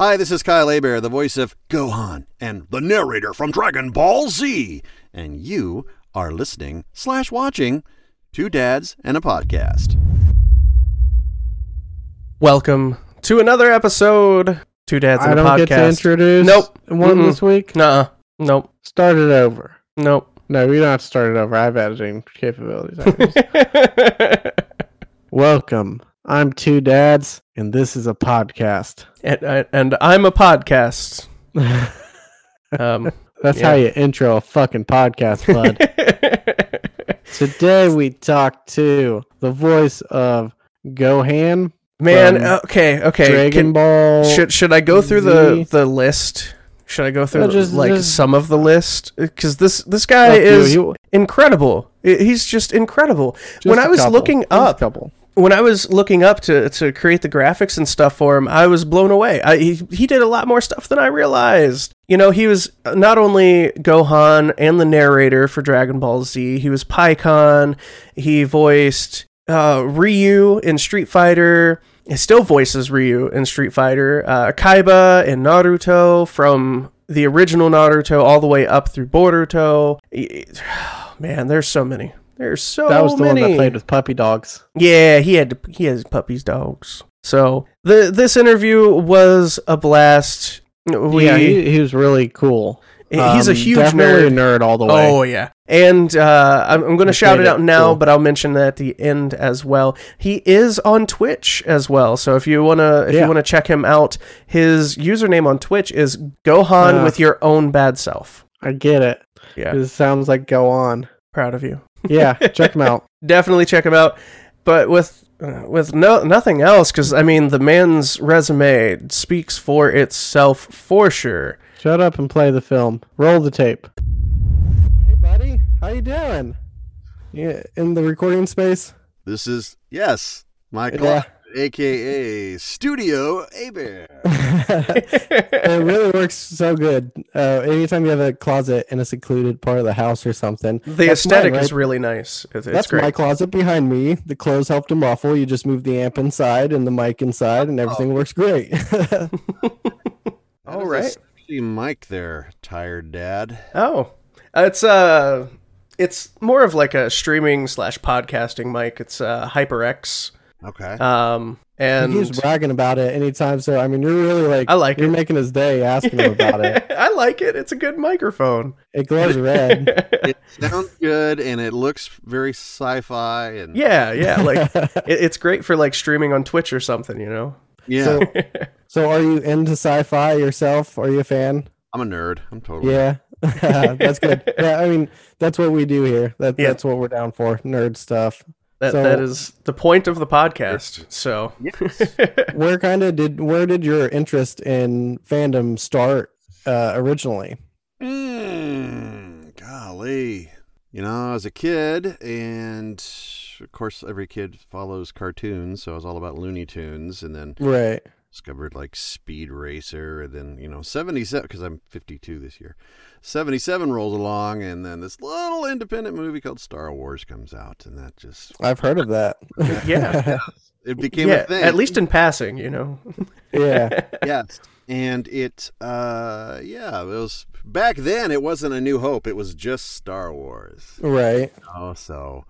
Hi, this is Kyle Hebert, the voice of Gohan and the narrator from Dragon Ball Z. And you are listening slash watching Two Dads and a Podcast. Welcome to another episode. Two dads I and a don't podcast. get to introduce Nope. one Mm-mm. this week. Nuh-uh. Nope. Start it over. Nope. No, we don't have to start it over. I have editing capabilities. I just- Welcome. I'm two dads, and this is a podcast. and, and I'm a podcast. Um, That's Yeah. how you intro a fucking podcast, bud. Today we talk to the voice of Gohan, man. Okay. Okay. Dragon Can- Ball. should should I go through the Z. the list? Should I go through No, just- like just- some of the list? Because this this guy is you- incredible. He's just incredible. just when I was couple. looking up, couple. When I was looking up to to create the graphics and stuff for him, I was blown away. I, he he did a lot more stuff than I realized. You know, he was not only Gohan and the narrator for Dragon Ball Z. He was Pikkon. He voiced uh, Ryu in Street Fighter. He still voices Ryu in Street Fighter. Uh, Kiba in Naruto from the original Naruto all the way up through Boruto. Man, there's so many. There's so That was the many. one that played with puppy dogs. Yeah, he had he has puppies, dogs. So the this interview was a blast. We, yeah, he, he was really cool. he's a Um, huge definitely nerd. nerd all the way. Oh yeah, and uh, I'm, I'm going to shout it out it now, cool. but I'll mention that at the end as well. He is on Twitch as well, so if you wanna if Yeah. you wanna check him out, his username on Twitch is Gohan Uh. with your own bad self. I get it. Yeah, It sounds like go on. proud of you. Yeah, check him out. definitely check him out. But with uh, with no nothing else, because I mean, the man's resume speaks for itself for sure. Shut up and play the film. Roll the tape. Hey, buddy. How you doing? Yeah, in the recording space. This is, yes, my Yeah. Closet, aka Studio Hebert. it really works so good. Uh, anytime you have a closet in a secluded part of the house or something, The aesthetic mine, is really nice. It's, it's that's great. my closet behind me. The clothes help to muffle. You just move the amp inside and the mic inside, and everything works great. All right, That is a mic there, tired dad. Oh, Uh, it's uh, it's more of like a streaming slash podcasting mic. It's uh, HyperX. Okay. Um, and he's bragging about it anytime. So I mean, you're really like I like you're it. making his day asking him about it. I like it. It's a good microphone. It glows red. it sounds good and it looks very sci-fi and yeah, yeah. Like it, it's great for like streaming on Twitch or something. You know. yeah. So, so are you into sci-fi yourself? Are you a fan? I'm a nerd. I'm totally. Yeah, that's good. Yeah, I mean that's what we do here. That Yeah. that's what we're down for. Nerd stuff. That So- that is the point of the podcast. So Where kind of did where did your interest in fandom start uh, originally? Mm, golly. You know, as a kid, and of course, every kid follows cartoons, so I was all about Looney Tunes, and then Right. Discovered like Speed Racer, and then, you know, 77, because I'm 52 this year. 77 rolls along, and then this little independent movie called Star Wars comes out, and that just, I've heard of that. yeah, it became yeah. a thing. At least in passing, you know. yeah. yes and it uh yeah it was back then it wasn't a new hope it was just star wars Right. oh so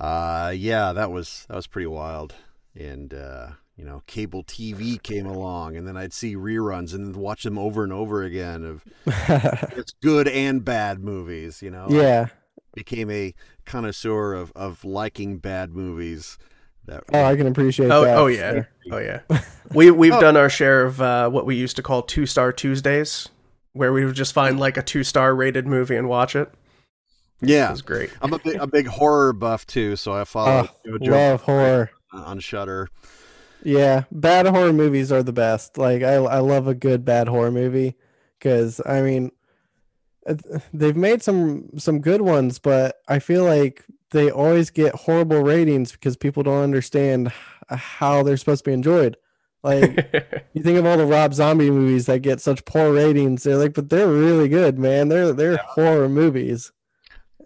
uh yeah that was that was pretty wild and uh you know cable tv came along and then i'd see reruns and watch them over and over again of it's good and bad movies you know I yeah. became a connoisseur of of liking bad movies that Oh, I can appreciate Oh, that. oh yeah, oh yeah. We we've Oh. done our share of uh, what we used to call two star Tuesdays, where we would just find like a two star rated movie and watch it. It yeah was great. I'm a big, a big horror buff too, so I follow Oh, JoJo love horror. on Shudder. Yeah, bad horror movies are the best. Like I, I love a good bad horror movie because I mean, they've made some some good ones, but I feel like they always get horrible ratings because people don't understand how they're supposed to be enjoyed. Like you think of all the Rob Zombie movies that get such poor ratings, they're like, but they're really good, man. They're they're horror movies.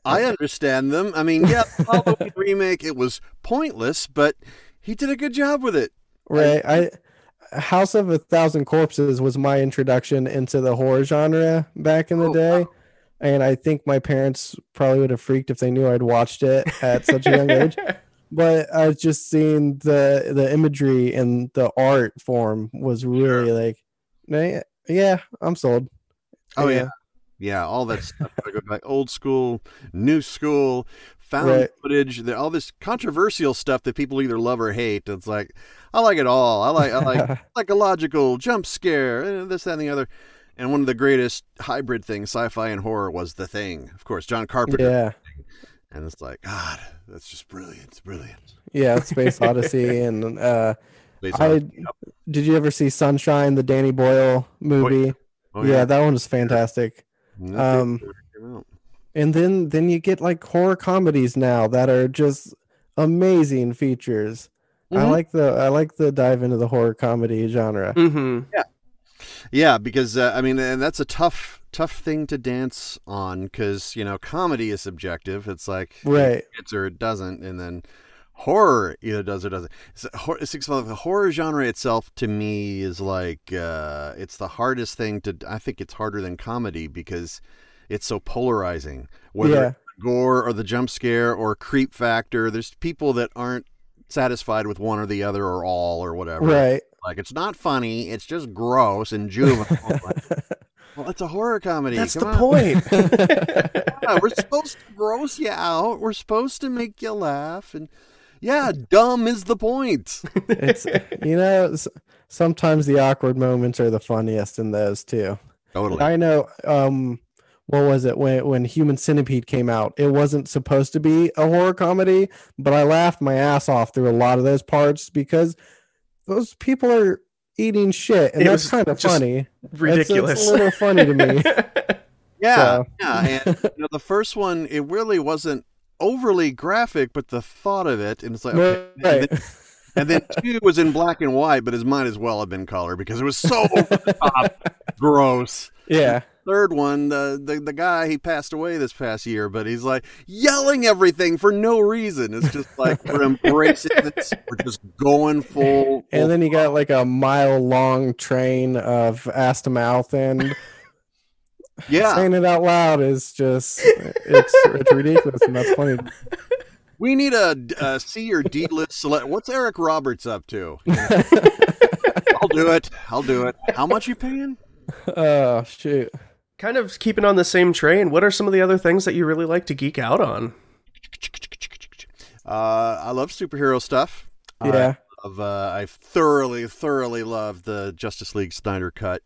I understand them. I mean, yeah, the Halloween remake it was pointless, but he did a good job with it. Right. I House of a Thousand Corpses was my introduction into the horror genre back in the Oh, day. And I think my parents probably would have freaked if they knew I'd watched it at such a young age. But I was just seeing the the imagery and the art form was really like, "Nah, yeah, I'm sold. Oh yeah. Yeah, all that stuff. I go back old school, new school, found Right. footage, the, all this controversial stuff that people either love or hate. It's like I like it all. I like I like psychological jump scare, eh, this, that, and the other. And one of the greatest hybrid things, sci-fi and horror, was The Thing. Of course, John Carpenter. yeah, And it's like, God, that's just brilliant. It's brilliant. yeah. Space Odyssey and uh, Based I on- did you ever see Sunshine, the Danny Boyle movie? oh, yeah. that one was fantastic. Um, ever came out. And then then you get like horror comedies now that are just amazing features. I Mhm. like the I like the dive into the horror comedy genre. hmm Yeah, because uh, I mean, and that's a tough, tough thing to dance on because you know, comedy is subjective. It's like Right. it's or it doesn't, and then horror either does or doesn't. It's, hor- it's like the horror genre itself to me is like uh, it's the hardest thing to. I think it's harder than comedy because it's so polarizing. Whether Yeah. it's gore or the jump scare or creep factor, there's people that aren't satisfied with one or the other or all or whatever. Right. Like it's not funny. It's just gross and juvenile. Like, well, it's a horror comedy. That's Come the on. point. Yeah, we're supposed to gross you out. We're supposed to make you laugh, and yeah, dumb is the point. it's you know sometimes the awkward moments are the funniest in those too. Totally. I know um what was it when when Human Centipede came out? It wasn't supposed to be a horror comedy, but I laughed my ass off through a lot of those parts because those people are eating shit and It that's kind of funny. Ridiculous. It's, a little funny to me. Yeah, So- yeah. And you know, the first one, it really wasn't overly graphic, but the thought of it, and it's like, okay. And, then, and then two was in black and white, but it might as well have been color because it was so over the top, gross. Yeah. Third one, the, the the guy he passed away this past year, but he's like yelling everything for no reason. It's just like we're embracing this. We're just going full. And then you got like a mile long train of ass to mouth and yeah, saying it out loud is just it's it's ridiculous and that's funny. we need a, a C or D list select. What's Eric Roberts up to? I'll do it. I'll do it. How much you paying? Oh shoot. Kind of keeping on the same train. What are some of the other things that you really like to geek out on? Uh, I love superhero stuff. Yeah. I love, uh, I thoroughly, thoroughly love the Justice League Snyder cut.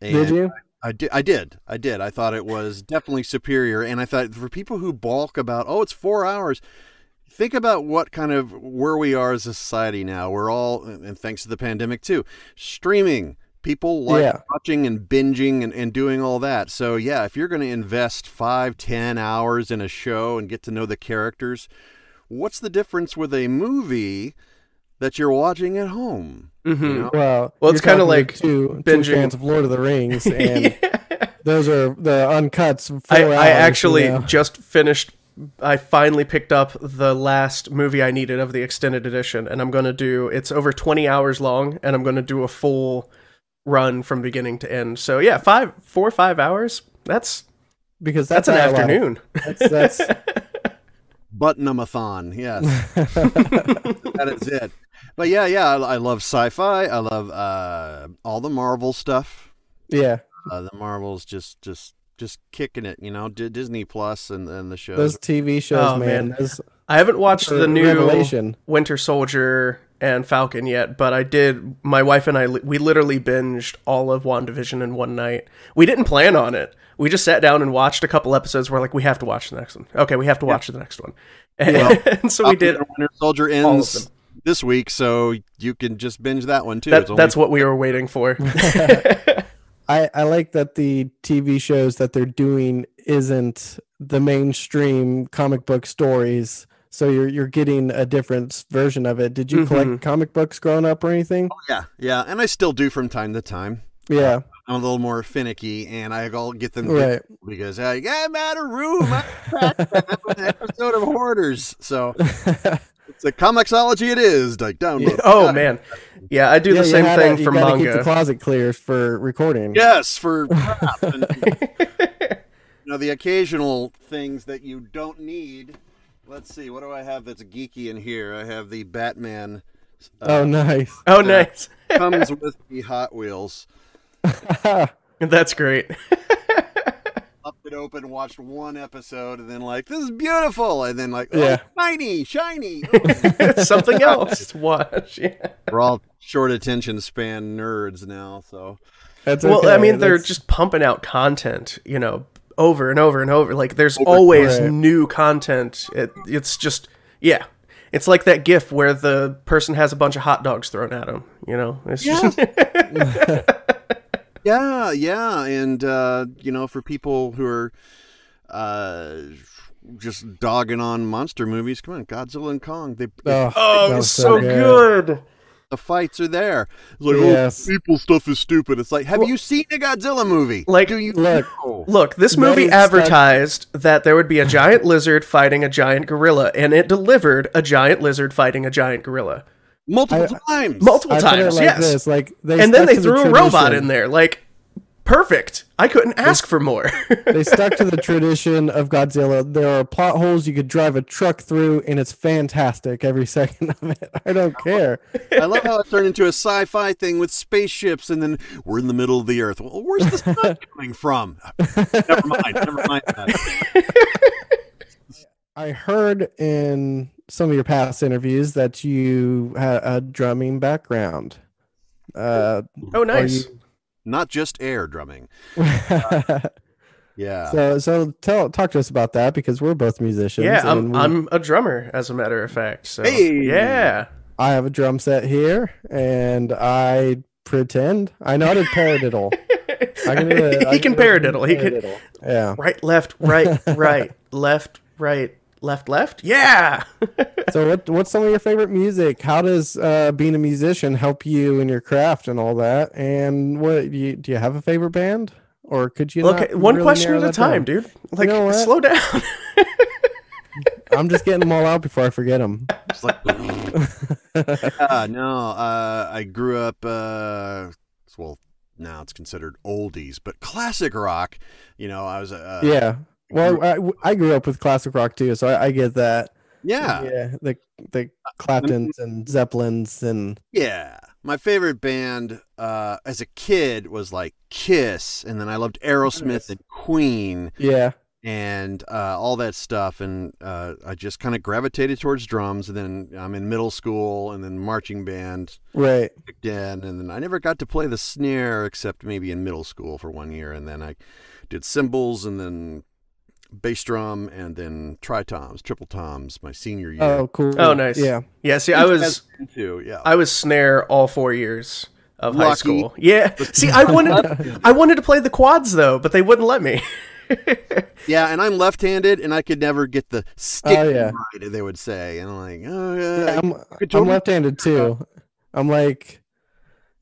And Did you? I did. I did. I did. I thought it was definitely superior, and I thought for people who balk about, oh, it's four hours. Think about what kind of where we are as a society now. We're all, and thanks to the pandemic too, streaming. People like Yeah. watching and binging and, and doing all that. So yeah, if you're going to invest five, ten hours in a show and get to know the characters, what's the difference with a movie that you're watching at home? hmm You know? Well, Well, it's kinda like two, two binging- fans of Lord of the Rings, and those are the uncuts. Four I, hours, I actually you know? just finished. I finally picked up the last movie I needed of the extended edition, and I'm going to do. It's over 20 hours long, and I'm going to do a full run from beginning to end. So yeah, five, four or five hours. That's because that's, that's, an afternoon. That's, that's Button-a-mathon, yes. that is it. But yeah, yeah, I, I love sci-fi. I love uh, all the Marvel stuff. yeah. Uh, the Marvels just, just, just kicking it. You know, D- Disney Plus and, and the shows. Those TV shows, Oh, man. man. those I haven't watched the new revelation. Winter Soldier and Falcon yet, but I did. My wife and I, we literally binged all of WandaVision in one night. We didn't plan on it. We just sat down and watched a couple episodes. We're like, we have to watch the next one. Okay, we have to watch the next one. And, so we did. and Winter Soldier of ends this week, so you can just binge that one too. That, only- that's what we were waiting for. I, I like that the TV shows that they're doing isn't the mainstream comic book stories. So you're you're getting a different version of it. Did you collect Mhm. comic books growing up or anything? yeah, yeah, and I still do from time to time. Yeah, I'm a little more finicky, and I'll get them right. because I, I'm out of room. I'm an episode of Hoarders, so it's a ComiXology. It is like download. oh man, Yeah, I do Yeah, the same gotta- thing you for gotta Keep the manga. closet clear for recording. Yes, for crap. And, you know the occasional things that you don't need. Let's see, what do I have that's geeky in here? I have the Batman. Uh, oh, nice. oh, nice. Comes with the Hot Wheels. That's great. Popped it open, watched one episode, and then like, this is beautiful, and then like, oh, Yeah. shiny, shiny. Something else to watch. Yeah. We're all short attention span nerds now, so That's Well, I okay, mean, they're just pumping out content, you know, over and over and over. Like, there's Over- always Right. new content. It, it's just, yeah. It's like that GIF where the person has a bunch of hot dogs thrown at them. You know, it's just Yeah, yeah, and uh, you know, for people who are uh, just dogging on monster movies, come on, Godzilla and Kong, they Oh, oh, that it's was so good. The fights are there. It's like, oh, Yes. oh, people stuff is stupid. It's like, have you seen a Godzilla movie? Like, do you look, know? Look, this movie is such- advertised that there would be a giant lizard fighting a giant gorilla, and it delivered a giant lizard fighting a giant gorilla multiple times? multiple I times. like yes, this, like they and then they to the threw a robot in there. Like, perfect. I couldn't ask for more. They stuck to the tradition of Godzilla. There are plot holes you could drive a truck through, and it's fantastic every second of it. I don't care. I love how it turned into a sci-fi thing with spaceships, and then we're in the middle of the Earth. Well, where's the sun coming from? never mind. Never mind that. I heard in some of your past interviews that you had a drumming background. Uh, oh, nice. Not just air drumming. Yeah. so so tell talk to us about that because we're both musicians. Yeah, I'm we- I'm a drummer, as a matter of fact. So Hey! yeah, I have a drum set here, and I pretend I know how to paradiddle. I can do it. I He can do a paradiddle. He can- Yeah. right, left, right, right, left, right, left, left. Yeah. So what what's some of your favorite music? How does uh, being a musician help you in your craft and all that? And what do you, do you have a favorite band? Or could you Okay, not one really question at a that down? time, dude. Like, know slow down. I'm just getting them all out before I forget them. It's like, yeah, no, uh, I grew up, uh, well, now it's considered oldies, but classic rock. You know, I was, uh, yeah. Well, I, I grew up with classic rock too, so I, I get that. yeah, Yeah, the the Claptons and Zeppelins and yeah. My favorite band uh, as a kid was like Kiss, and then I loved Aerosmith and Queen yeah. and uh, all that stuff. And uh, I just kind of gravitated towards drums. And then I'm in middle school, and then marching band Right. Again, and then I never got to play the snare except maybe in middle school for one year, and then I did cymbals, and then bass drum, and then tritoms, triple toms my senior year. Oh, cool. Oh, nice. Yeah. yeah. See, I was too, yeah. I was snare all four years of high school. Yeah. See, I wanted I wanted to play the quads though, but they wouldn't let me. yeah, and I'm left-handed, and I could never get the stick Oh, yeah. right. They would say, and I'm like, oh yeah, Yeah, I'm, could I'm left-handed too. I'm like,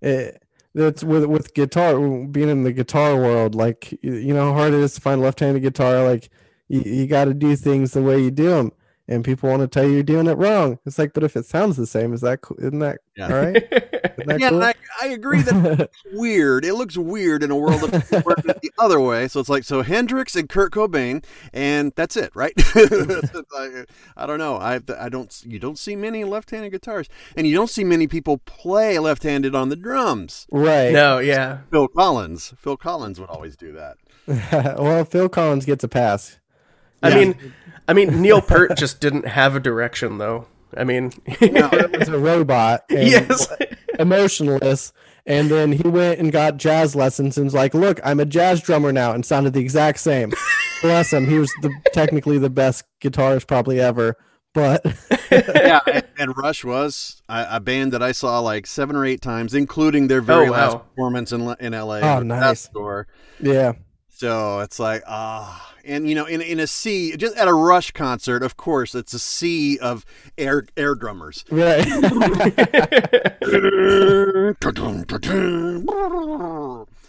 it, that's with with guitar being in the guitar world. Like, you, you know how hard it is to find left-handed guitar. Like, you, you got to do things the way you do them, and people want to tell you you're doing it wrong. It's like, but if it sounds the same, is that cool? Isn't that Yeah. all right? That yeah, cool? and I, I agree that weird. It looks weird in a world of working the other way. So it's like so Hendrix and Kurt Cobain, and that's it, right? I, I don't know. I I don't. You don't see many left-handed guitars, and you don't see many people play left-handed on the drums. right. no, yeah. Phil Collins. Phil Collins would always do that. well, Phil Collins gets a pass. I Yeah. mean I mean Neil Peart just didn't have a direction though. I mean it was a robot. And Yes. emotionless. And then he went and got jazz lessons and was like, "Look, I'm a jazz drummer now," and sounded the exact same. Bless him. He was the technically the best guitarist probably ever. But yeah, and, and Rush was a, a band that I saw like seven or eight times, including their very Oh, last performance in in L.A. Oh, with nice. Store. yeah, So it's like ah, and you know, in in a sea, just at a Rush concert, of course, it's a sea of air air drummers. right.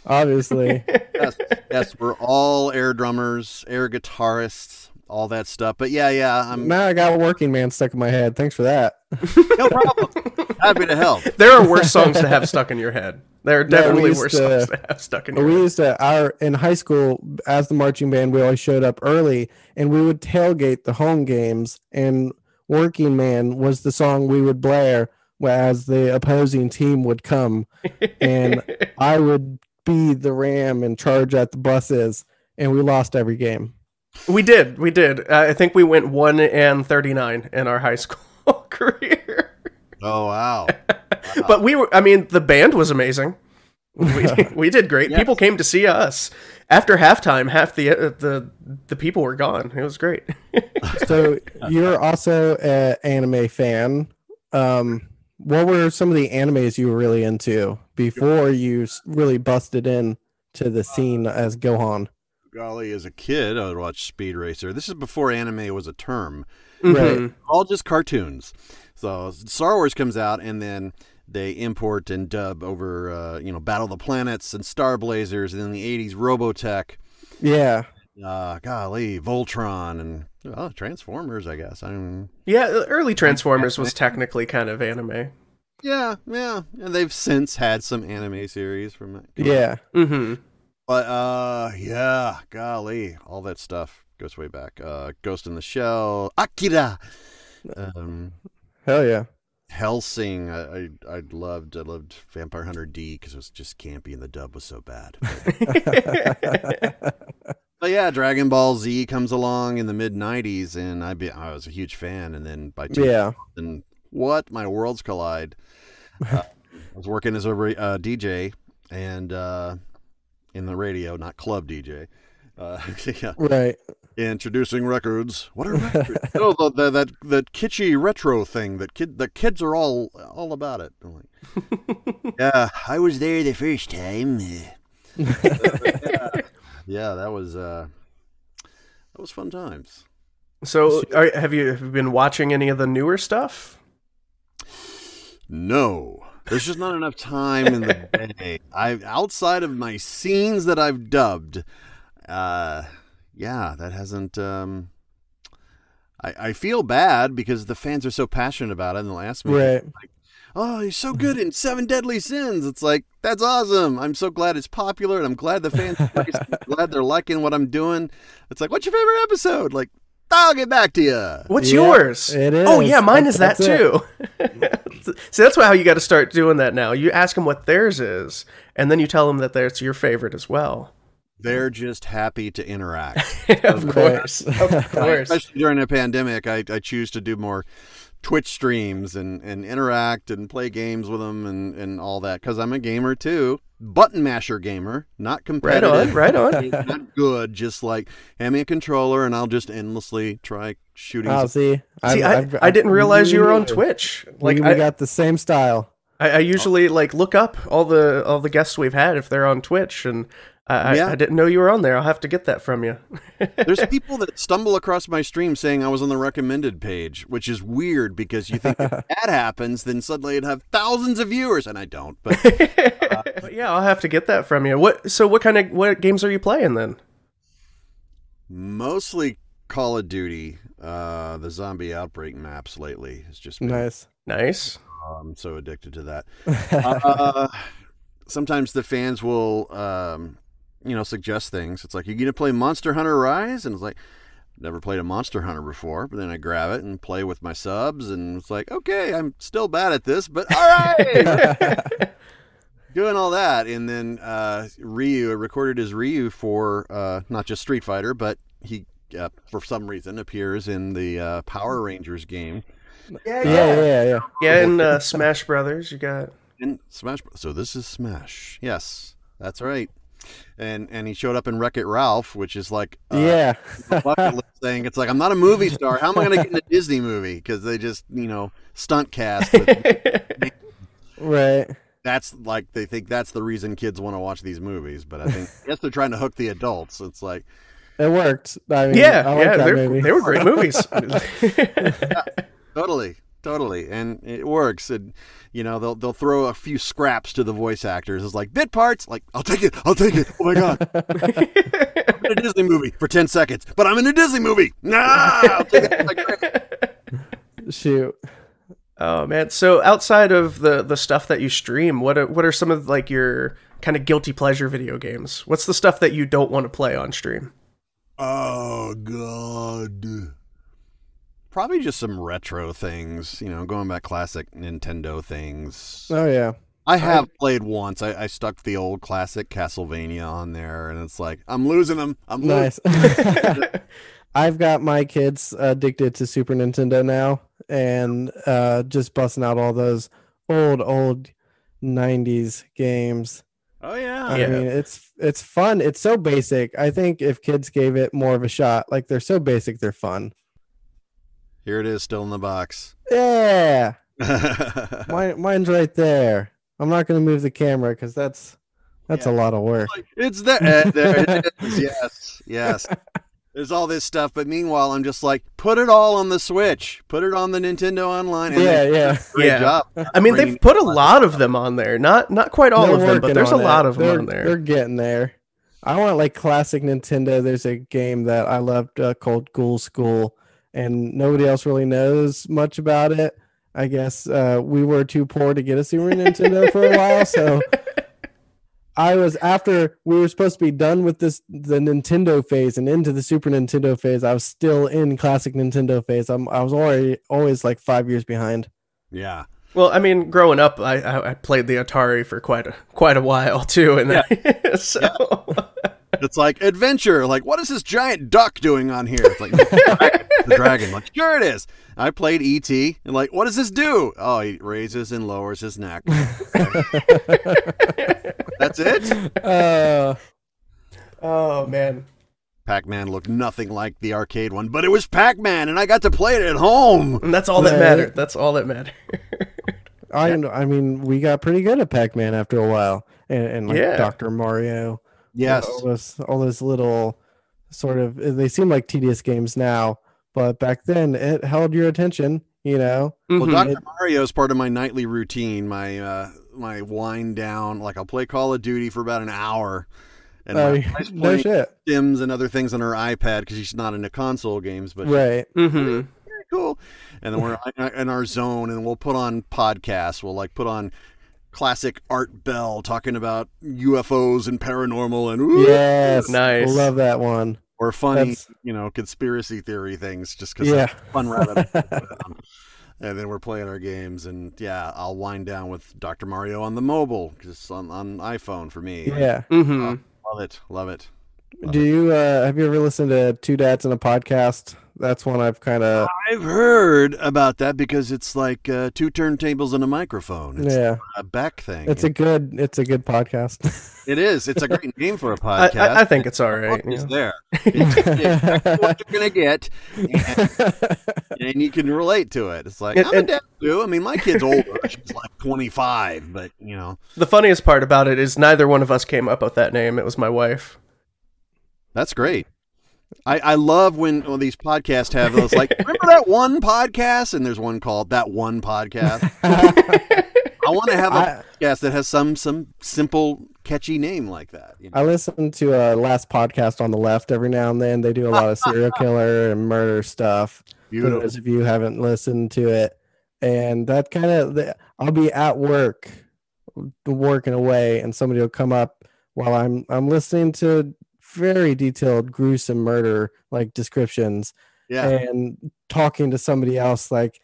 Obviously, yes, yes, we're all air drummers, air guitarists, all that stuff. But yeah, yeah, I'm Now I got a Working Man stuck in my head. Thanks for that. no problem. Happy to help. There are worse songs to have stuck in your head. There we definitely used worse to- songs have stuck in We used to our in high school as the marching band. We always showed up early, and we would tailgate the home games. And "Working Man" was the song we would blare as the opposing team would come, and I would be the ram and charge at the buses, and we lost every game. We did, we did. Uh, I think we went one and thirty nine in our high school career. Oh wow. But we were, I mean, the band was amazing. We, we did great. People came to see us. After halftime, half the uh, the the people were gone. It was great. So you're also an anime fan. Um, what were some of the animes you were really into before you really busted in to the scene as Gohan? Golly, as a kid, I would watch Speed Racer. This is before anime was a term. Right. Mhm. All just cartoons. So Star Wars comes out, and then they import and dub over, uh, you know, Battle of the Planets and Star Blazers, and in the '80s, Robotech. Yeah. Uh, golly, Voltron and oh, Transformers. I guess. I mean, Yeah, early Transformers was technically kind of anime. yeah, yeah. And they've since had some anime series from it. Yeah. Mm-hmm. But uh yeah, golly, all that stuff goes way back. Uh Ghost in the Shell, Akira. Um Hell yeah. Helsing, I, I I loved I loved Vampire Hunter D because it was just campy and the dub was so bad. But yeah, Dragon Ball Z comes along in the mid '90s, and I be I was a huge fan. And then by Yeah. and what my worlds collide. Uh, I was working as a ra- uh, DJ and uh, in the radio, not club DJ. Uh, yeah, Right. Introducing records. What are records? oh, the, the, that that kitschy retro thing that kid the kids are all all about it. I'm like, yeah, I was there the first time. yeah, yeah, that was uh, that was fun times. So, are, have you have you been watching any of the newer stuff? No. There's just not enough time in the day. I outside of my scenes that I've dubbed, uh yeah, that hasn't um I, I feel bad because the fans are so passionate about it and they'll ask me Right. Oh, he's so good in Seven Deadly Sins. It's like that's awesome. I'm so glad it's popular and I'm glad the fans I'm glad they're liking what I'm doing. It's like, what's your favorite episode? Like, I'll get back to you. What's Yeah, yours? it Oh yeah, mine is that That's too. See, that's how you got to start doing that now. You ask them what theirs is, and then you tell them that that's your favorite as well. They're just happy to interact. of course, of course. Especially during a pandemic, I, I choose to do more Twitch streams and, and interact and play games with them and, and all that because I'm a gamer too. Button masher gamer, not competitive. Right on, right on. Not good, just like hand me a controller and I'll just endlessly try shooting. Oh, see. See, I've- I, I've- I didn't realize you were on. Twitch. Like Like we, I, got the same style. I, I usually like look up all the all the guests we've had if they're on Twitch, and I, I- Yeah. I didn't know you were on there. I'll have to get that from you. There's people that stumble across my stream saying I was on the recommended page, which is weird because you think if that happens, then suddenly it'd have thousands of viewers, and I don't. But But yeah, I'll have to get that from you. What? So what kind of what games are you playing then? mostly Call of Duty. Uh, the zombie outbreak maps lately has just been Nice. Nice. I'm so addicted to that. uh, sometimes the fans will, um, you know, suggest things. It's like, you gonna play Monster Hunter Rise? And it's like, never played a Monster Hunter before. But then I grab it and play with my subs, and it's like, okay, I'm still bad at this, but all right, doing all that. And then uh, Ryu I recorded his Ryu for uh, not just Street Fighter, but he. Uh, for some reason, appears in the uh, Power Rangers game. yeah, yeah, yeah. Yeah, and uh, Smash Brothers, you got. In Smash. So this is Smash. Yes, that's right. And and he showed up in Wreck It Ralph, which is like uh, yeah. bucket list thing. It's like I'm not a movie star. How am I going to get in a Disney movie? Because they just you know stunt cast. With, right. that's like they think that's the reason kids want to watch these movies. But I think I guess they're trying to hook the adults. It's like It worked. I mean, Yeah, I like yeah, that they're- they were great movies. totally. Totally, and it works. And you know, they'll they'll throw a few scraps to the voice actors. It's like bit parts. Like I'll take it. I'll take it. Oh my god, I'm in a Disney movie for ten seconds, but I'm in a Disney movie. Nah, I'll take it. Shoot. Oh man! So outside of the the stuff that you stream, what are, what are some of like your kind of guilty pleasure video games? What's the stuff that you don't want to play on stream? Oh god. Probably just some retro things, you know, going back classic Nintendo things. Oh yeah. I have played once. I, I stuck the old classic Castlevania on there, and it's like I'm losing them. I'm losing. Nice. I've got my kids addicted to Super Nintendo now, and uh, just busting out all those old, old '90s games. Oh yeah. I Yeah. mean, it's it's fun. It's so basic. I think if kids gave it more of a shot, like they're so basic, they're fun. Here it is, still in the box. Yeah, mine, mine's right there. I'm not going to move the camera because that's that's a lot of work. it's there. there it is. Yes, yes. There's all this stuff, but meanwhile, I'm just like, put it all on the Switch, put it on the Nintendo Online. And Yeah, yeah. Great Yeah. job. I mean, they've put a lot of them on there. Not not quite all They're of them, but there's a on lot of them they're, on there. They're getting there. I want like classic Nintendo. There's a game that I loved uh, called Ghoul School, and nobody else really knows much about it. I guess uh, we were too poor to get a Super Nintendo for a while, so I was after we were supposed to be done with this the Nintendo phase and into the Super Nintendo phase. I was still in classic Nintendo phase. I'm I was already always like five years behind. Yeah. Well, I mean, growing up, I, I I played the Atari for quite a quite a while too, and so It's like adventure. Like, what is this giant duck doing on here? It's like the dragon. Like, sure it is. I played ET, and like, what does this do? Oh, he raises and lowers his neck. That's it. Uh, oh man, Pac-Man looked nothing like the arcade one, but it was Pac-Man, and I got to play it at home. and that's all that mattered. That's all that mattered. I I mean, we got pretty good at Pac-Man after a while, and, and like Yeah. Doctor Mario. Yes. all those all those little sort of they seem like tedious games now, but back then it held your attention. You know, Well, Mhm. Dr. Mario is part of my nightly routine. My uh, my wind down. Like, I'll play Call of Duty for about an hour. And Uh, my wife's no shit, Sims and other things on her iPad because she's not into console games, but right? Mhm. very cool. And then we're in our zone, and we'll put on podcasts. We'll like put on classic Art Bell talking about UFOs and paranormal and ooh, Yes, Nice. Love that one. or funny, That's- you know, conspiracy theory things, just because Yeah, fun rabbit. hole. and then we're playing our games, and yeah, I'll wind down with Dr. Mario on the mobile, just on, on iPhone for me. yeah. Mhm. Love it, love it. Do you uh have you ever listened to Two Dads and a Podcast? That's one I've kind of I've heard about that because it's like uh, two turntables and a microphone. It's yeah. a back thing. It's a good it's a good podcast. It is. It's a great name for a podcast. I, I think it's all right. Book you there. It's exactly what you're gonna get, and, and you can relate to it. It's like And- I'm a dad too. I mean, my kid's older. She's like 25, but you know, The funniest part about it is neither one of us came up with that name. It was my wife. That's great. I, I love when well, these podcasts have those like remember that one podcast and there's one called that one podcast. I want to have a I- podcast that has some some simple catchy name like that. you know? I listen to a last podcast on the left every now and then. They do a lot of serial killer and murder stuff. For Beautiful. those of you haven't listened to it, and that kind of I'll be at work, working away, and somebody will come up while I'm I'm listening to very detailed gruesome murder like descriptions Yeah. and talking to somebody else like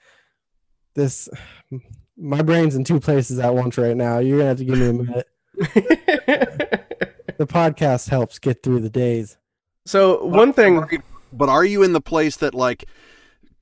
this my brain's in two places at once right now. You're gonna have to give me a minute. The podcast helps get through the days. So one thing, But are you in the place that like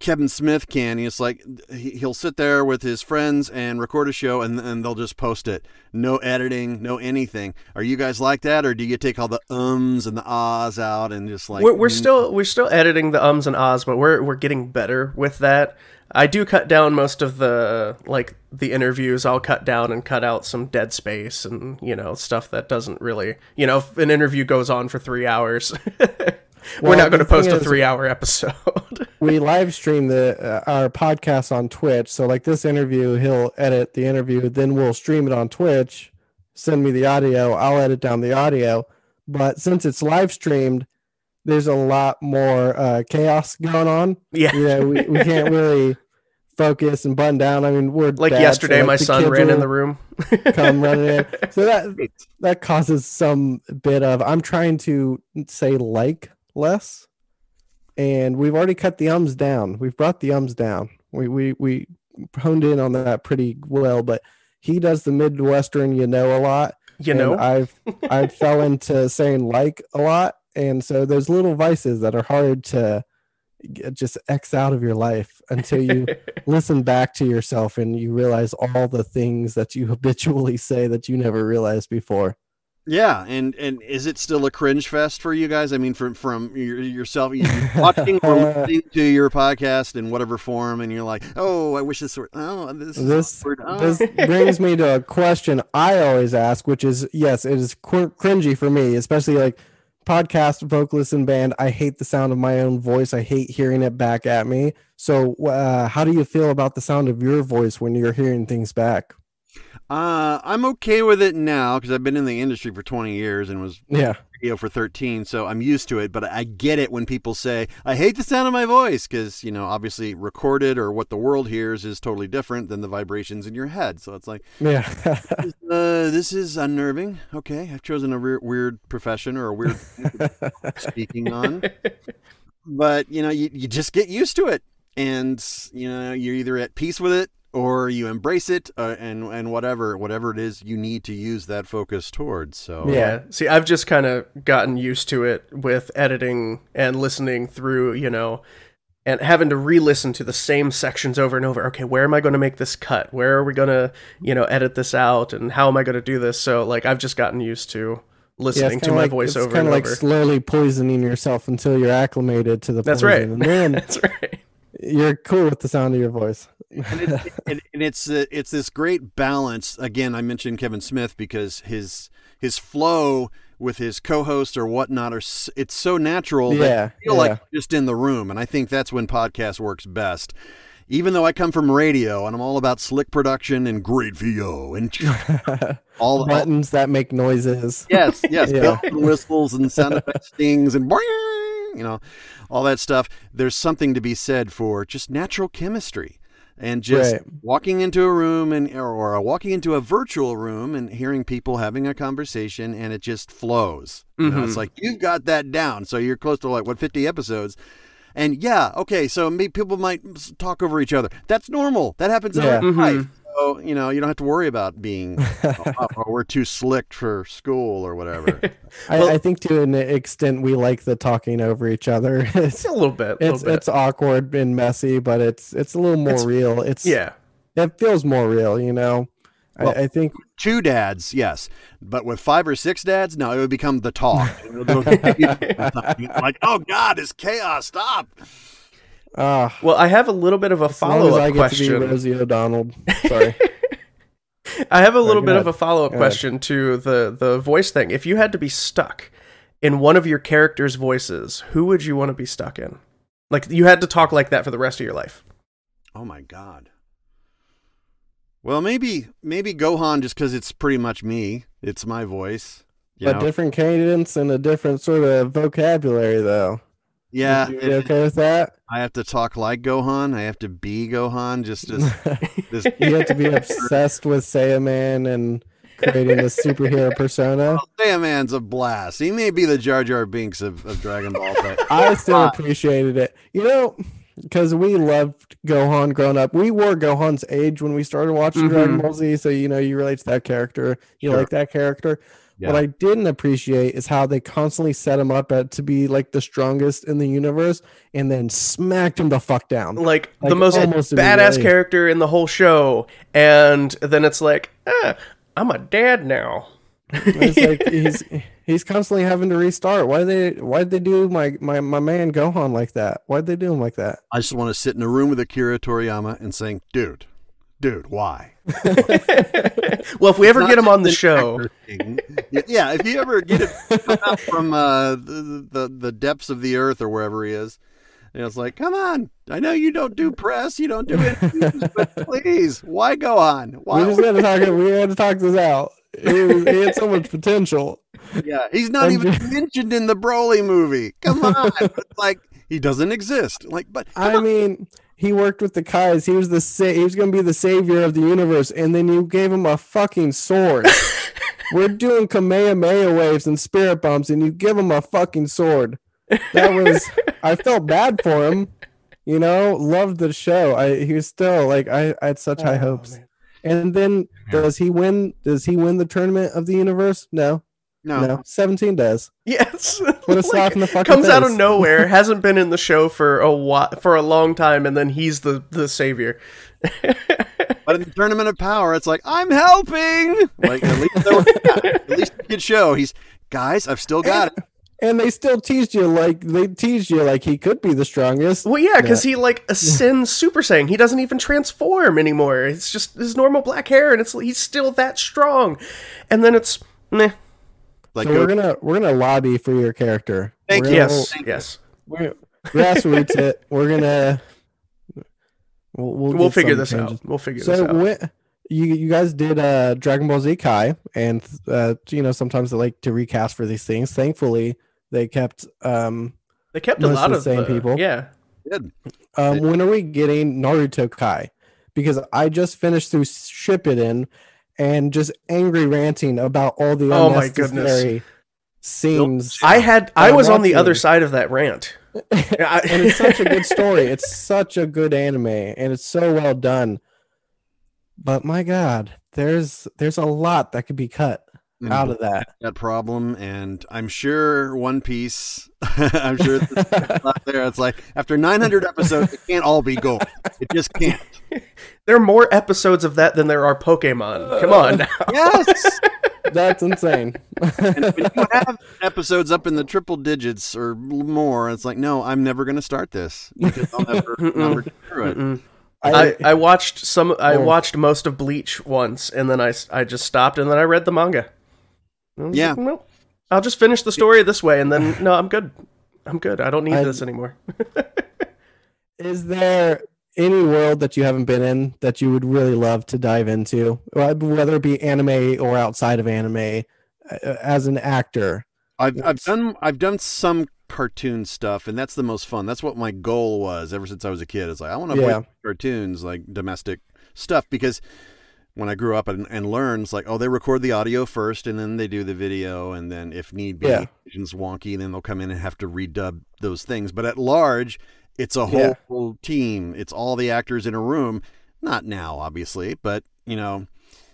Kevin Smith can? He's like he- he'll sit there with his friends and record a show, and and they'll just post it. No editing, no anything. Are you guys like that, or do you take all the ums and the ahs out and just like we're, we're still we're still editing the ums and ahs, but we're we're getting better with that. I do cut down most of the like the interviews. I'll cut down and cut out some dead space and you know stuff that doesn't really you know if an interview goes on for three hours, we're not going to post a three hour episode. we live stream the uh, our podcast on Twitch. So like this interview, he'll edit the interview, then we'll stream it on Twitch. Send me the audio. I'll edit down the audio. But since it's live streamed, there's a lot more uh, chaos going on. Yeah. Yeah, we, we can't really focus and button down. I mean, we're Like dads, so, yesterday, like, my son ran in the room. come running in. So that that causes some bit of. I'm trying to say like less, and we've already cut the ums down. We've brought the ums down. We we we honed in on that pretty well, but he does the midwestern, you know, a lot. You know, I've I fell into saying like a lot, and so there's little vices that are hard to just X out of your life until you listen back to yourself and you realize all the things that you habitually say that you never realized before. Yeah, and and is it still a cringe fest for you guys? I mean, from from your, yourself, watching or listening to your podcast in whatever form, and you're like, oh, I wish this were. Oh, this This. Oh. this brings me to a question I always ask, which is yes, it is cr- cringy for me, especially like podcast vocalist and band. I hate the sound of my own voice. I hate hearing it back at me. So, uh, how do you feel about the sound of your voice when you're hearing things back? Uh, I'm okay with it now because I've been in the industry for 20 years and was Yeah, radio for 13, so I'm used to it. But I get it when people say, I hate the sound of my voice because, you know, obviously recorded or what the world hears is totally different than the vibrations in your head. So it's like, yeah, uh, this is unnerving. Okay, I've chosen a re- weird profession or a weird thing to be speaking on. But, you know, you, you just get used to it. And, you know, you're either at peace with it or you embrace it uh, and, and whatever, whatever it is you need to use that focus towards. So, Yeah. See, I've just kind of gotten used to it with editing and listening through, you know, and having to re-listen to the same sections over and over. Okay, where am I going to make this cut? Where are we going to, you know, edit this out? And how am I going to do this? So, like, I've just gotten used to listening it's to my like, voice it's over kind of like over. slowly poisoning yourself until you're acclimated to the That's poison, right. and then That's right. you're cool with the sound of your voice. And, it, and, and it's uh, it's this great balance. Again, I mentioned Kevin Smith because his his flow with his co-host or whatnot are it's so natural. that Yeah, you feel yeah. like just in the room, and I think that's when podcast works best. Even though I come from radio and I'm all about slick production and great VO and all, all Buttons that make noises. yes, yes, Yeah. and whistles and sound effects, things and you know, all that stuff. There's something to be said for just natural chemistry and just Right. walking into a room and or, or walking into a virtual room and hearing people having a conversation and it just flows. You know, it's like you've got that down. So you're close to like what 50 episodes. And yeah, okay, so maybe people might talk over each other. That's normal. That happens in Yeah. real life. Mhm. So, you know, you don't have to worry about being, oh, oh, we're too slick for school or whatever. I, Well- I think to an extent we like the talking over each other. It's a little bit. it's little bit. it's awkward and messy, but it's it's a little more It's- real. It's yeah. it feels more real, you know. Well- I, I think Two dads, yes. But with five or six dads, no, it would become the talk. It would be like, oh, God, it's chaos. Stop. Ah, Well, I have a little bit of a as long as follow I up question. to be Rosie O'Donnell. Sorry. I have a little go bit of a follow up Go ahead. question to the the voice thing. If you had to be stuck in one of your characters' voices, who would you want to be stuck in? Like you had to talk like that for the rest of your life. Oh, my God. Well, maybe maybe Gohan just because it's pretty much me. It's my voice. You but know? different cadence and a different sort of vocabulary, though. Yeah, you okay with that? I have to talk like Gohan. I have to be Gohan. Just as this you have to be obsessed with Saiyaman and creating this superhero persona. Saiyaman's a blast. He may be the Jar Jar Binks of, of Dragon Ball, but I still appreciated it. You know, because we loved Gohan growing up. We were Gohan's age when we started watching Dragon Mhm. Ball Z, so you know you relate to that character. You Sure. like that character. Yeah. What I didn't appreciate is how they constantly set him up at, to be like the strongest in the universe, and then smacked him the fuck down. Like, the most badass character in the whole show, and then it's like, eh, I'm a dad now. It's like he's he's constantly having to restart. Why they why'd they do my, my my man Gohan like that? Why'd they do him like that? I just want to sit in a room with Akira Toriyama and saying, "Dude, dude, why?" well, if we ever get him on the show, an actor thing. yeah, if you ever get him from uh, the, the the depths of the earth or wherever he is, And it's like, come on. I know you don't do press, you don't do it, but please, why Gohan? We Why? just had to talk. We had to talk this out. He, was, he had so much potential. Yeah, he's not I'm even just- mentioned in the Broly movie. Come on. it's like he doesn't exist. Like, but I mean, he worked with the Kais. He was the sa- he was going to be the savior of the universe, and then you gave him a fucking sword. We're doing Kamehameha waves and spirit bombs, and you give him a fucking sword. That was I felt bad for him. You know, loved the show. I he was still like I, I had such high Oh, hopes. man. And then does he win? Does he win the tournament of the universe? No, no, no. Seventeen does. Yes. What a slap in the fucking comes out of nowhere, hasn't been in the show for a while, for a long time, and then he's the the savior. But in the tournament of power, it's like I'm helping. Like at least there yeah, at least show he's guys. I've still got it. And they still teased you like they teased you like he could be the strongest. Well, yeah, because he like ascends Super Saiyan. He doesn't even transform anymore. It's just his normal black hair, and it's he's still that strong. And then it's meh. Like So we're gonna we're gonna lobby for your character. Thank We're you. gonna- Yes, Thank yes. We're grassroots it. We're gonna we'll, we'll, We'll figure this changes. out. We'll figure this So out. when, you you guys did uh Dragon Ball Z Kai, and uh you know sometimes they like to recast for these things. Thankfully, they kept um They kept a lot of of the same uh, people. Yeah, good. um when are we getting Naruto Kai? Because I just finished through Shippuden and just angry ranting about all the Oh my goodness. scenes. I had. I was on the other side of that rant. And it's such a good story. It's such a good anime, and it's so well done. But my God, there's there's a lot that could be cut Mm. out of that. that problem, and I'm sure One Piece. I'm sure it's out there. It's like after 900 episodes, it can't all be gold. It just can't. there are more episodes of that than there are Pokemon. Come on. now. Yes. That's insane. and when you have episodes up in the triple digits or more, it's like, no, I'm never going to start this because I'll never, never get through it. Mm-mm. I, I, I watched some. I watched most of Bleach once, and then I, I just stopped, and then I read the manga. I was Yeah. like, "Nope. I'll just finish the story this way, and then no, I'm good. I'm good. I don't need I- this anymore. is there any world that you haven't been in that you would really love to dive into, whether it be anime or outside of anime, uh, as an actor? I've, I've done I've done some cartoon stuff, and that's the most fun. That's what my goal was ever since I was a kid. It's like I want to Yeah. voice cartoons, like domestic stuff, because when I grew up and, and learned, it's like, oh, they record the audio first, and then they do the video, and then if need be, Yeah. it's wonky, then they'll come in and have to redub those things. But at large, it's a Yeah. whole team. It's all the actors in a room. Not now, obviously, but you know,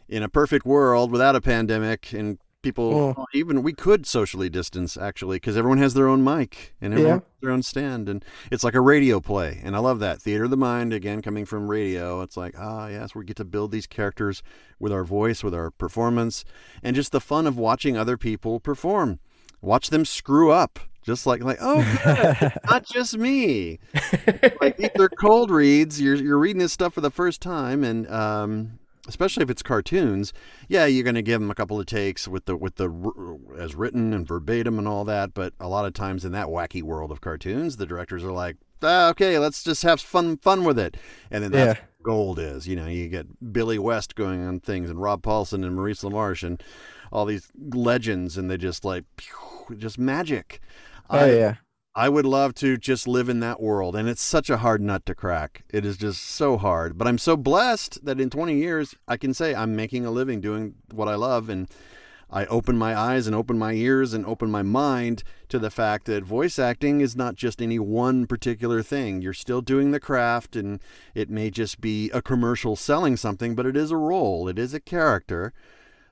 in a perfect world without a pandemic and people Oh. even we could socially distance actually because everyone has their own mic and everyone Yeah. has their own stand and it's like a radio play and i love that theater of the mind again coming from radio it's like ah yes we get to build these characters with our voice with our performance and just the fun of watching other people perform watch them screw up just like like oh good, not just me like these are cold reads you're, you're reading this stuff for the first time and um especially if it's cartoons yeah you're going to give them a couple of takes with the with the as written and verbatim and all that but a lot of times in that wacky world of cartoons the directors are like ah, okay let's just have fun fun with it and then that's Yeah. what gold is you know you get billy west going on things and rob paulsen and maurice lamarche and all these legends and they just like pew, just magic Oh I- yeah. I would love to just live in that world. And it's such a hard nut to crack. It is just so hard. But I'm so blessed that in 20 years, I can say I'm making a living doing what I love. And I open my eyes and open my ears and open my mind to the fact that voice acting is not just any one particular thing. You're still doing the craft, and it may just be a commercial selling something, but it is a role, it is a character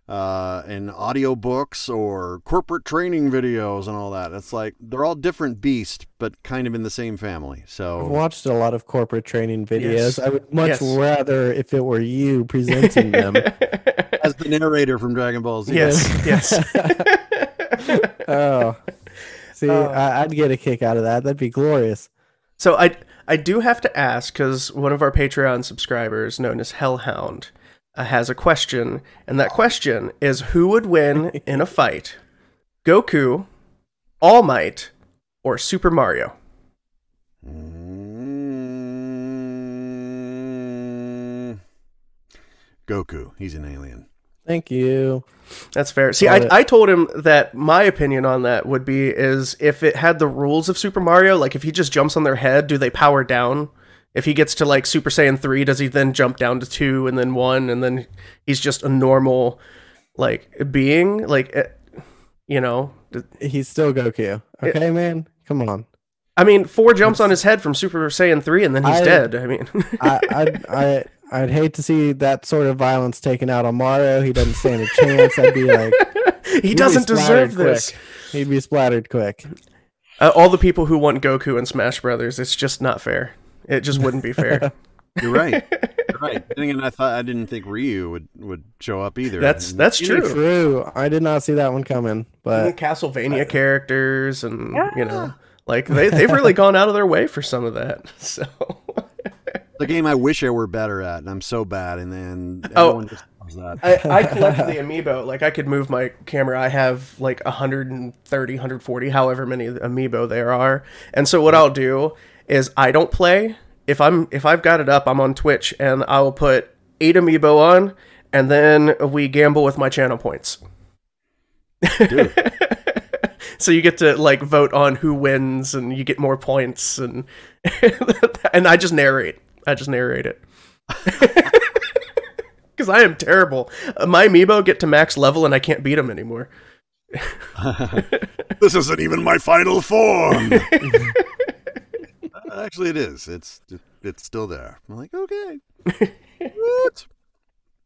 uh, and audiobooks or corporate training videos and all that. It's like they're all different beasts, but kind of in the same family. So I've watched a lot of corporate training videos. Yes. I would much Yes. rather if it were you presenting them. as the narrator from Dragon Ball Z, yes, yes. oh, see, Oh. I, I'd get a kick out of that. That'd be glorious. So I I do have to ask because one of our Patreon subscribers, known as Hellhound, uh, has a question, and that question is who would win in a fight? Goku, All Might, or Super Mario? Mm. Goku, he's an alien. Thank you. That's fair. See, I, I told him that my opinion on that would be is if it had the rules of Super Mario, like if he just jumps on their head, do they power down? If he gets to like Super Saiyan 3, does he then jump down to 2 and then 1 and then he's just a normal like being? Like eh, you know, He's still Goku. Okay, man. Come on. I mean, four jumps on his head from Super Saiyan 3 and then he's I- dead. I mean, I, I'd, I, I'd hate to see that sort of violence taken out on Mario. He doesn't stand a chance. I'd be like, he doesn't deserve this. quick. He'd be splattered quick. Uh, all the people who want Goku and Smash Brothers, it's just not fair. It just wouldn't be fair. You're right. You're right. Then again, I thought I didn't think Ryu would would show up either. That's And- that's true. True. I did not see that one coming, but and Castlevania characters and you know like they, they've really gone out of their way for some of that so the game I wish I were better at, and I'm so bad. And then Oh. just. I, I collect the amiibo like i could move my camera i have like 130 140 however many amiibo there are and so what i'll do is i don't play if i'm if i've got it up i'm on twitch and i will put eight amiibo on and then we gamble with my channel points so you get to like vote on who wins and you get more points and and I just narrate. I just narrate it. Cuz I am terrible. My amiibo get to max level and I can't beat them anymore. this isn't even my final form. Actually, it is. It's it's still there. I'm like, okay, what?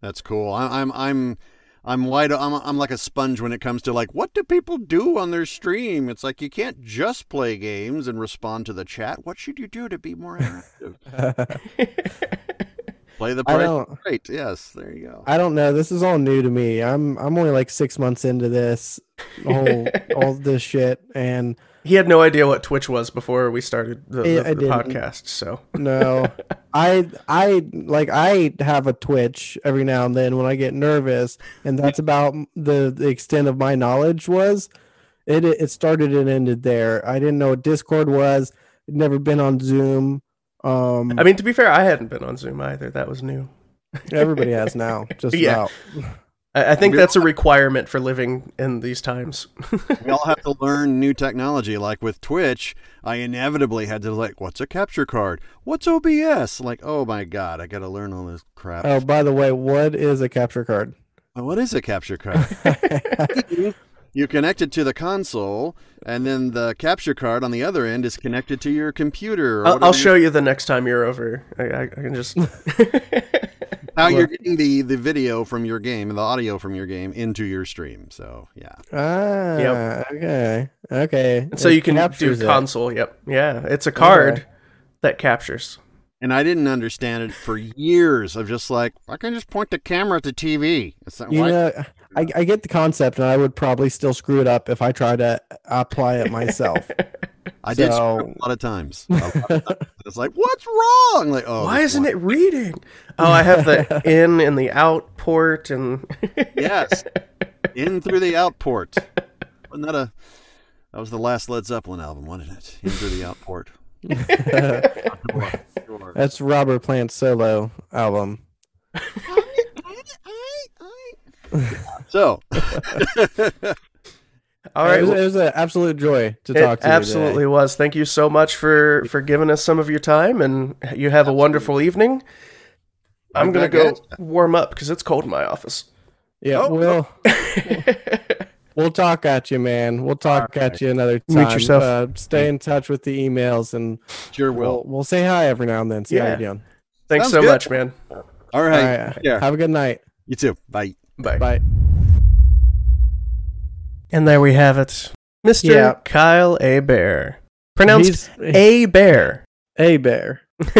That's cool. I, I'm I'm I'm wide. I'm I'm like a sponge when it comes to like what do people do on their stream. It's like you can't just play games and respond to the chat. What should you do to be more interactive? play the I price right. Yes, there you go. I don't know. This is all new to me. I'm I'm only like six months into this whole all this shit, and He had no idea what Twitch was before we started the, the- I the podcast, so no, I I like I have a twitch every now and then when I get nervous, and that's about the, the extent of my knowledge was. It it started and ended there. I didn't know what Discord was. I'd never been on Zoom. Um, I mean to be fair, I hadn't been on Zoom either. That was new. everybody has now. Just Yeah. about. I, I think We- that's a requirement for living in these times. we all have to learn new technology. Like with Twitch, I inevitably had to like, what's a capture card? What's OBS? Like, oh my god, I got to learn all this crap. Oh, by the way, what is a capture card? What is a capture card? you connect it to the console, and then the capture card on the other end is connected to your computer. Or I'll, I'll show you the next time you're over. I, I, I can just. how you're getting the the video from your game and the audio from your game into your stream. So yeah, Ah, Yep. okay, okay. so It you can do captures it. console. Yep. Yeah, it's a card Okay. that captures. and I didn't understand it for years. Of just like, I can just point the camera at the TV. It's not, You why- know, I, I get the concept, and I would probably still screw it up if I try to apply it myself. I did screw So- a lot of times. A lot of times. It's like, what's wrong? Like, oh, Why isn't one- it reading? Oh, I have the in and the out port, and Yes, in through the out port. Wasn't that a? That was the last Led Zeppelin album, wasn't it? In through the out port. That's Robert Plant's solo album. So, all it was, well, it was an absolute joy to talk to you. absolutely was. Thank you so much for for giving us some of your time, and you have a wonderful evening. I'm gonna Okay. go warm up because it's cold in my office. Yeah, Oh, we'll we'll talk at you, man. We'll talk at you another time. Mute yourself. Uh, stay in touch with the emails, and sure we'll we'll say hi every now and then. See how you're doing. Thanks Sounds so good. much, man. All All right. right. Yeah. Have a good night. You too. Bye. Bye. Bye. And there we have it, Mr. Yeah. Kyle Hebert, pronounced He's A. Bear. a bear.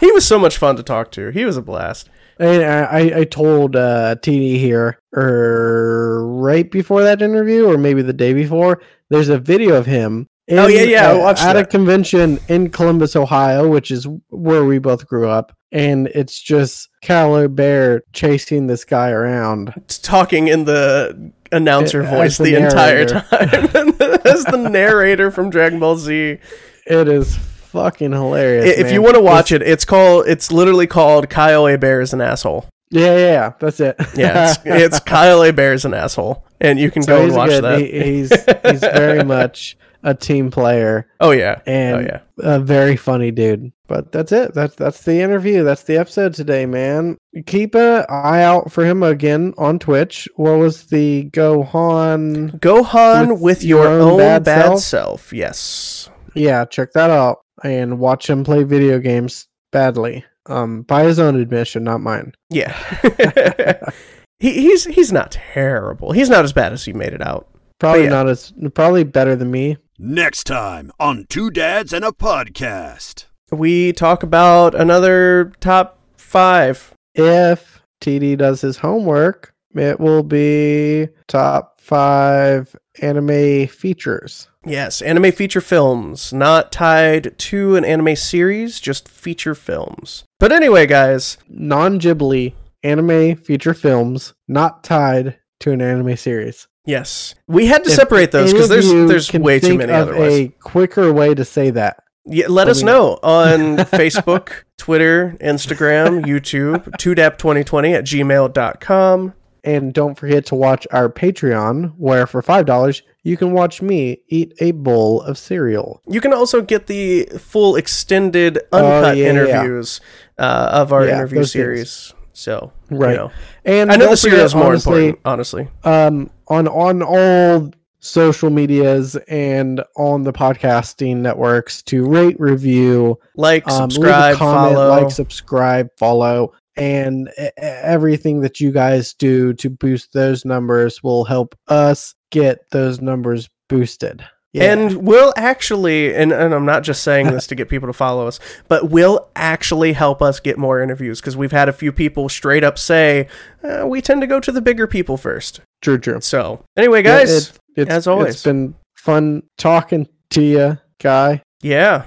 he was so much fun to talk to. He was a blast. And I, I, I told uh, TD here, er, right before that interview, or maybe the day before, there's a video of him. Oh, yeah, yeah, uh, at a convention in Columbus, Ohio, which is where we both grew up, and it's just Kyle Hebert chasing this guy around. Talking in the announcer As voice the the, entire time as the narrator from Dragon Ball Z. It is fucking hilarious. if you want to watch it, it's called. It's literally called Kyle Hebert is an asshole. Yeah, yeah, yeah. That's it. Yeah, it's, it's Kyle Hebert's an asshole, and you can So go and watch good. that. He, he's he's very much a team player oh yeah, and oh yeah. a very funny dude. But that's it. That's that's the interview. That's the episode today, man. Keep an eye out for him again on Twitch. What was the Gohan? Gohan with, With your, your own own bad, bad self? self? Yes. Yeah, check that out and watch him play video games badly. Um, by his own admission, not mine. Yeah. he, he's he's not terrible. He's not as bad as he made it out. Probably yeah. not as probably better than me. Next time on Two Dads and a Podcast. We talk about another top five. If TD does his homework, it will be top five anime features. Yes, anime feature films, not tied to an anime series, just feature films. But anyway, guys, Non Ghibli anime feature films not tied to an anime series. Yes, we had to If separate those because there's there's way too many of otherwise. A quicker way to say that. Yeah, let us know on Facebook, Twitter, Instagram, YouTube, 2dap2020 at gmail.com. And don't forget to watch our Patreon, where for $5, you can watch me eat a bowl of cereal. You can also get the full extended Oh, uncut yeah, yeah, yeah. interviews uh, of our interview series. things. Series. So, Right. you know. And I know the cereal is more honestly, important, honestly. um on on all social medias and on the podcasting networks to rate review Like, um, subscribe, comment, follow. like subscribe follow and everything that you guys do to boost those numbers will help us get those numbers boosted Yeah. And we'll actually, and, and I'm not just saying this to get people to follow us, but will actually help us get more interviews because we've had a few people straight up say, uh, we tend to go to the bigger people first. true true So, anyway, Yeah, guys, it- it's, as always. it's been fun talking to you guy yeah,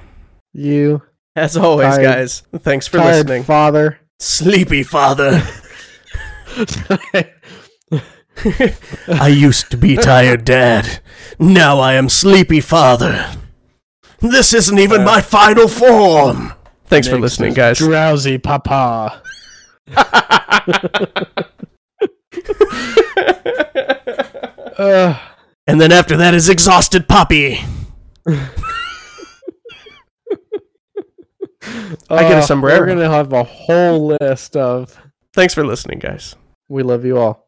you as always, Tired- guys, thanks for listening. father Sleepy father. I used to be tired dad. Now I am sleepy father. This isn't even my final form. Thanks for listening, guys. drowsy papa uh, And then after that is exhausted Poppy. I get a uh, sombrero. We're gonna have a whole list of. Thanks for listening, guys. We love you all.